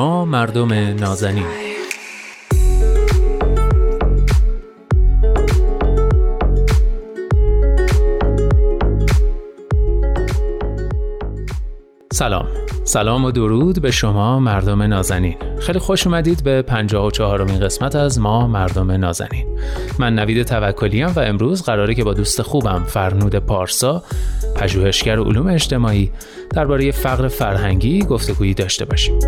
مردم نازنین. سلام. سلام و درود به شما مردم نازنین. خیلی خوش اومدید به 54 امین قسمت از ما مردم نازنین. من نوید توکلیم و امروز قراره که با دوست خوبم فرنود پارسا پژوهشگر علوم اجتماعی درباره فقر فرهنگی گفتگویی داشته باشیم.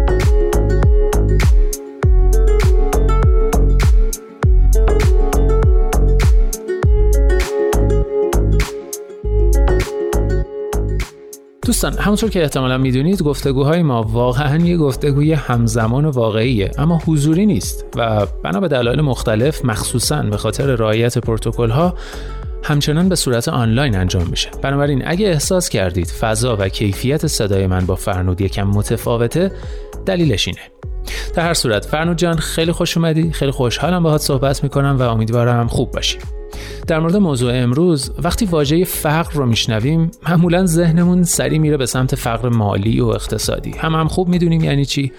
دوستان همونطور که احتمالا می‌دونید گفتگوهای ما واقعا یه گفتگوی همزمان و واقعیه اما حضوری نیست و بنا به دلایل مختلف مخصوصا به خاطر رعایت پروتکل ها همچنان به صورت آنلاین انجام میشه. بنابراین اگه احساس کردید فضا و کیفیت صدای من با فرنود یکم متفاوته دلیلش اینه. در هر صورت فرنود جان خیلی خوش اومدی خیلی خوشحالم باهات صحبت می‌کنم و امیدوارم خوب باشی. در مورد موضوع امروز وقتی واژه فقر رو میشنویم معمولا ذهنمون سری میره به سمت فقر مالی و اقتصادی. هم هم خوب می‌دونیم یعنی چی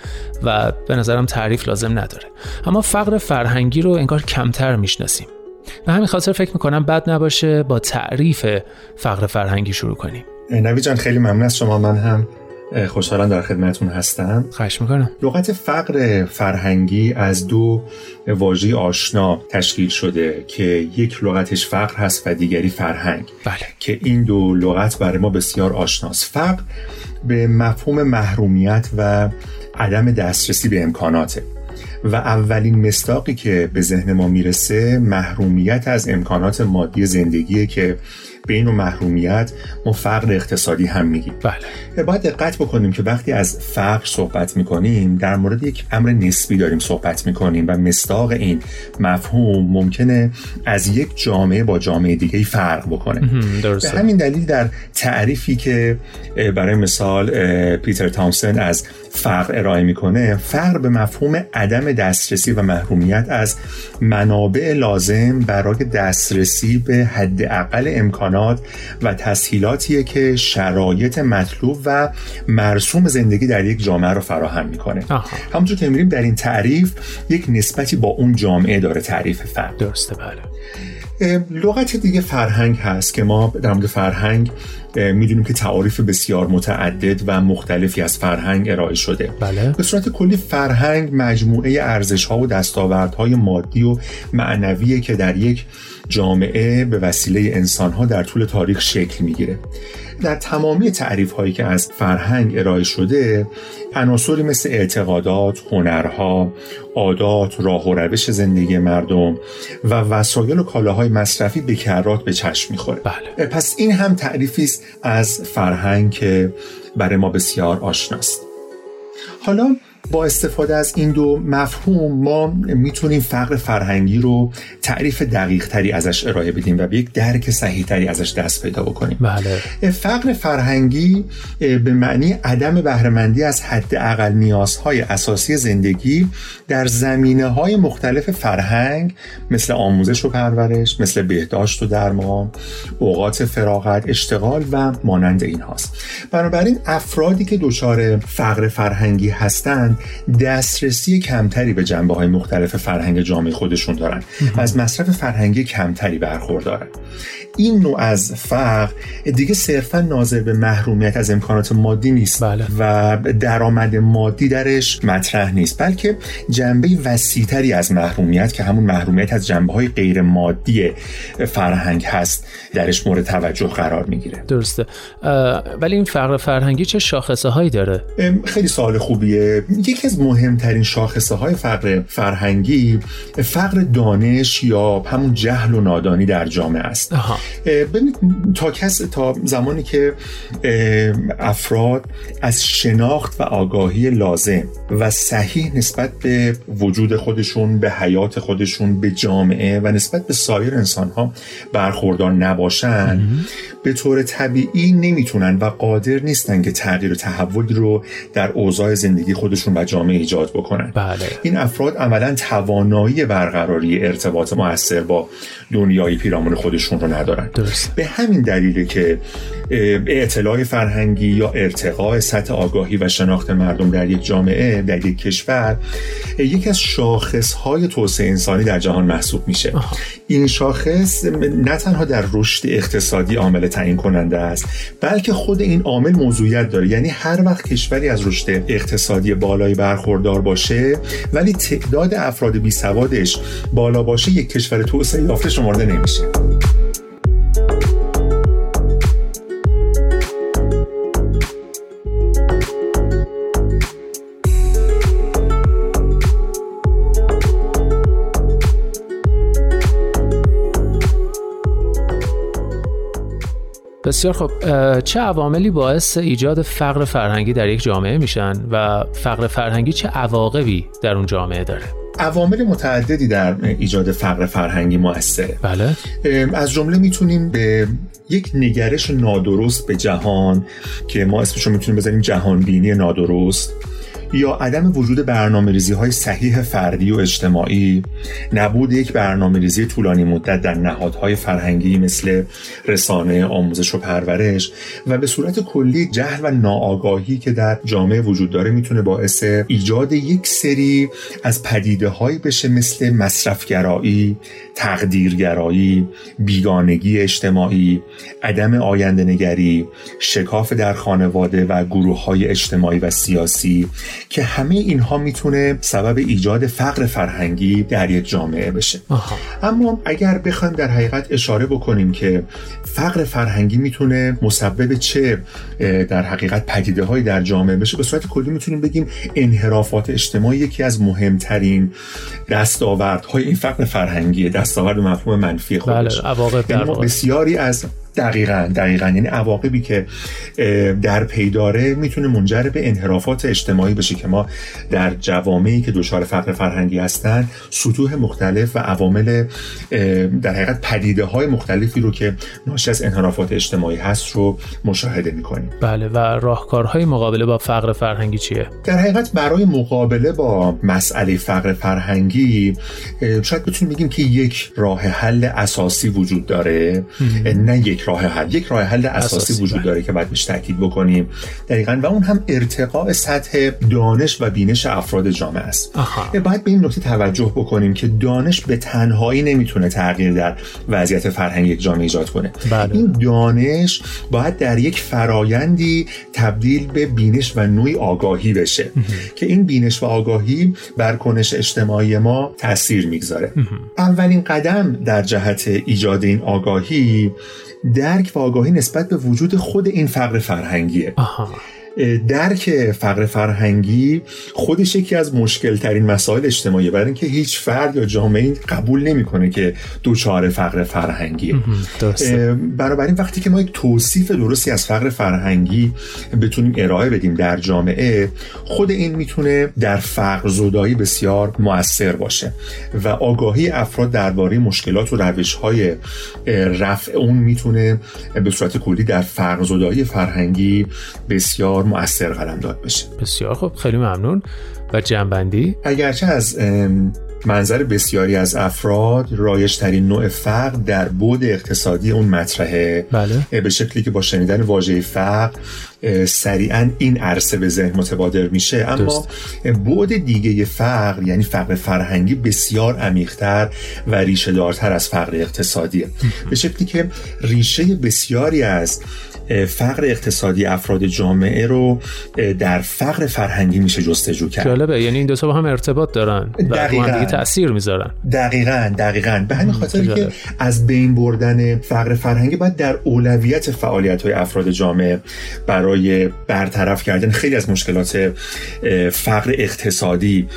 و به نظرم تعریف لازم نداره. اما فقر فرهنگی رو انگار کمتر می‌شناسیم. به همین خاطر فکر می‌کنم بد نباشه با تعریف فقر فرهنگی شروع کنیم. نوی جان خیلی ممنون از شما. من هم خوشحالم در خدمتون هستم. خواهش می‌کنم. لغت فقر فرهنگی از دو واژه آشنا تشکیل شده که یک لغتش فقر هست و دیگری فرهنگ. بله. که این دو لغت برای ما بسیار آشناست. فقر به مفهوم محرومیت و عدم دسترسی به امکاناته. و اولین مستاقی که به ذهن ما می‌رسه محرومیت از امکانات مادی زندگیه که به این محرومیت ما فقر اقتصادی هم میگیم بله. باید دقت بکنیم که وقتی از فقر صحبت می‌کنیم در مورد یک امر نسبی داریم صحبت می‌کنیم و مستاق این مفهوم ممکنه از یک جامعه با جامعه دیگه فرق بکنه. درسته. به همین دلیل در تعریفی که برای مثال پیتر تامسن از فقر ارائه می‌کنه فقر به مفهوم عدم دسترسی و محرومیت از منابع لازم برای دسترسی به حداقل امکانات و تسهیلاتیه که شرایط مطلوب و مرسوم زندگی در یک جامعه رو فراهم می‌کنه. همونطور که میریم در این تعریف یک نسبتی با اون جامعه داره تعریف فقر درسته بله. لغت دیگه فرهنگ هست که ما در مورد فرهنگ می‌دونیم که تعاریف بسیار متعدد و مختلفی از فرهنگ ارائه شده بله. به صورت کلی فرهنگ مجموعه ارزش ها و دستاوردهای مادی و معنویه که در یک جامعه به وسیله انسان ها در طول تاریخ شکل می‌گیره در تمامی تعریف هایی که از فرهنگ ارائه شده عناصری مثل اعتقادات، هنرها، عادات، راه و روش زندگی مردم و وسایل و کالاهای مصرفی به کرات به چشم می‌خوره بله. پس این هم تعریفی است از فرهنگ که برای ما بسیار آشناست. حالا با استفاده از این دو مفهوم ما می‌تونیم فقر فرهنگی رو تعریف دقیق تری ازش ارائه بدیم و به یک درک صحیح تری ازش دست پیدا بکنیم بله. فقر فرهنگی به معنی عدم بهرهمندی از حداقل نیازهای اساسی زندگی در زمینه های مختلف فرهنگ مثل آموزش و پرورش مثل بهداشت و درمان اوقات فراغت اشتغال و مانند این هاست بنابراین افرادی که دچار فقر فرهنگی هستند دسترسی کمتری به جنبه های مختلف فرهنگ جامعه خودشون دارن و از مصرف فرهنگی کمتری برخوردارن. این نوع از فقر دیگه صرفا ناظر به محرومیت از امکانات مادی نیست بله. و درآمد مادی درش مطرح نیست بلکه جنبه وسیعتری از محرومیت که همون محرومیت از جنبه های غیر مادی فرهنگ هست درش مورد توجه قرار می‌گیره. درسته. ولی این فقر فرهنگی چه شاخصه هایی داره خیلی سوال خوبیه. یکی از مهمترین شاخصه های فقر فرهنگی فقر دانش یا همون جهل و نادانی در جامعه است. ببینید تا کس تا زمانی که افراد از شناخت و آگاهی لازم و صحیح نسبت به وجود خودشون به حیات خودشون به جامعه و نسبت به سایر انسان ها برخوردار نباشن به طور طبیعی نمی‌تونن و قادر نیستن که تغییر و تحول رو در اوضاع زندگی خودشون و جامعه ایجاد بکنن بله. این افراد عملا توانایی برقراری ارتباط موثر با دنیای پیرامون خودشون رو ندارن درست. به همین دلیله که اطلاع فرهنگی یا ارتقاء سطح آگاهی و شناخت مردم در یک جامعه در یک کشور یکی از شاخص های توسعه انسانی در جهان محسوب میشه این شاخص نه تنها در رشد اقتصادی عامل تعیین کننده است بلکه خود این عامل موضوعیت داره. یعنی هر وقت کشوری از رشد اقتصادی بالایی برخوردار باشه ولی تعداد افراد بی سوادش بالا باشه یک کشور توسعه یافته شمرده نمیشه. بسیار خب چه عواملی باعث ایجاد فقر فرهنگی در یک جامعه میشن و فقر فرهنگی چه عواقبی در اون جامعه داره؟ عوامل متعددی در ایجاد فقر فرهنگی موثره بله. از جمله می‌تونیم به یک نگرش نادرست به جهان که ما اسمشو می‌تونیم بزنیم جهان بینی نادرست. یا عدم وجود برنامه ریزی های صحیح فردی و اجتماعی نبود یک برنامه ریزی طولانی مدت در نهادهای فرهنگی مثل رسانه آموزش و پرورش و به صورت کلی جهل و ناآگاهی که در جامعه وجود داره می‌تونه باعث ایجاد یک سری از پدیده هایی بشه مثل مصرفگرایی تقدیرگرایی بیگانگی اجتماعی عدم آینده نگری شکاف در خانواده و گروه های اجتماعی و سیاسی که همه اینها می‌تونه سبب ایجاد فقر فرهنگی در یک جامعه بشه. آها. اما اگر بخوایم در حقیقت اشاره بکنیم که فقر فرهنگی می‌تونه مسبب چه در حقیقت پدیده های در جامعه بشه به صورت کلی می‌تونیم بگیم انحرافات اجتماعی یکی از مهمترین دستاوردهای این فقر فرهنگی دستاورد مفهوم منفی خودش. بله یعنی بسیاری از دقیقا دقیقا. یعنی عواقبی که در پی داره می‌تونه منجر به انحرافات اجتماعی بشه که ما در جوامعی که دچار فقر فرهنگی هستن سطوح مختلف و عوامل در حقیقت پدیده های مختلفی رو که ناشی از انحرافات اجتماعی هست رو مشاهده می‌کنیم. بله و راهکارهای مقابله با فقر فرهنگی چیه؟ در حقیقت برای مقابله با مسئله فقر فرهنگی شاید بتونیم بگیم که یک راه حل اساسی وجود داره نه یک راه حل. یک راه حل اساسی, اساسی وجود بله. داره که باید بهش تاکید بکنیم. دقیقا و اون هم ارتقاء سطح دانش و بینش افراد جامعه است. باید به این نکته توجه بکنیم که دانش به تنهایی نمی‌تونه تغییر در وضعیت فرهنگ یک جامعه ایجاد کنه. بله. این دانش باید در یک فرایندی تبدیل به بینش و نوعی آگاهی بشه که این بینش و آگاهی بر کنش اجتماعی ما تاثیر می‌گذاره. اولین قدم در جهت ایجاد این آگاهی درک و آگاهی نسبت به وجود خود این فقر فرهنگیه آها. درک فقر فرهنگی خودش یکی از مشکل ترین مسائل اجتماعی برای اینکه هیچ فرد یا جامعه قبول نمی‌کنه که دوچار فقر فرهنگیه. بنابراین وقتی که ما یک توصیف درستی از فقر فرهنگی بتونیم ارائه بدیم در جامعه خود این می‌تونه در فقر زدایی بسیار موثر باشه و آگاهی افراد درباره مشکلات و روش های رفع اون می‌تونه به صورت کلی در فقر زدایی فرهنگی بسیار بسیار مؤثر قلم داد بشه. بسیار خوب خیلی ممنون. و جنبندی؟ اگرچه از منظر بسیاری از افراد رایش ترین نوع فقر در بود اقتصادی اون مطرحه. بله. به شکلی که با شنیدن واژه فقر سریعا این عرصه به ذهن متبادر میشه. اما بود دیگه فقر یعنی فقر فرهنگی بسیار عمیقتر و ریشه دارتر از فقر اقتصادیه به شکلی که ریشه بسیاری از فقر اقتصادی افراد جامعه رو در فقر فرهنگی میشه جستجو کرد. جالبه یعنی این دو تا با هم ارتباط دارن و دیگه تاثیر می‌ذارن. دقیقا دقیقا. به همین خاطر که از بین بردن فقر فرهنگی باید در اولویت فعالیت های افراد جامعه برای برطرف کردن خیلی از مشکلات فقر اقتصادی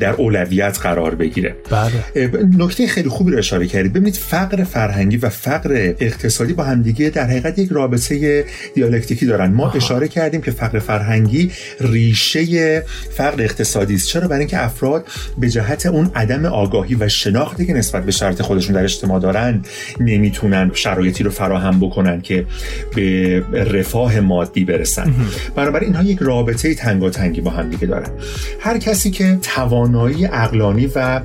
در اولویت قرار بگیره. بله. نکته خیلی خوبی رو اشاره کردید ببینید فقر فرهنگی و فقر اقتصادی با همدیگه در حقیقت یک رابطه دیالکتیکی دارن. ما آها. اشاره کردیم که فقر فرهنگی ریشه فقر اقتصادی است. چرا؟ برای اینکه افراد به جهت اون عدم آگاهی و شناختی که نسبت به شرط خودشون در اجتماع دارن نمی‌تونن شرایطی رو فراهم بکنن که به رفاه مادی برسن. بنابراین اینها یک رابطه تنگاتنگی با هم دیگه دارن. هر کسی که توانایی اقلانی و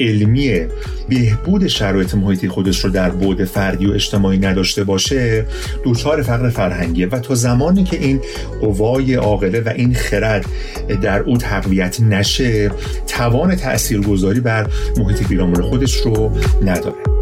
علمی بهبود شرایط محیطی خودش رو در بعد فردی و اجتماعی نداشته باشه دچار فقر فرهنگیه و تا زمانی که این قوای عاقله و این خرد در او تقویت نشه توان تاثیرگذاری بر محیط پیرامون خودش رو نداره.